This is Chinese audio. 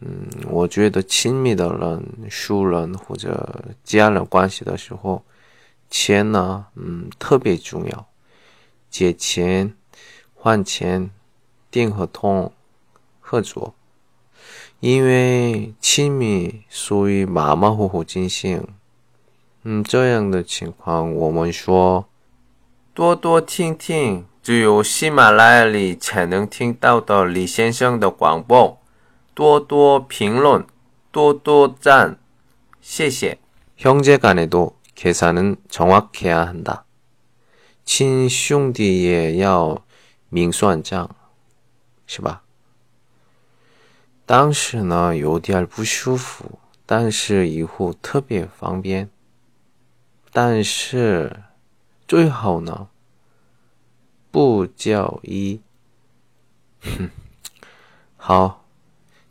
嗯，我觉得亲密的人、熟人或者家人关系的时候，钱呢，嗯，特别重要。借钱、换钱、订合同、合作，因为亲密，属于马马虎虎进行。嗯，这样的情况，我们说多多听听。只有喜马拉雅里才能听到的李先生的广播，多多评论，多多赞，谢谢。형제간에도계산은정확해야한 다。 亲兄弟也要明算账，是吧？当时呢有点不舒服，但是以后特别方便。但是最好呢。不叫一，哼，好，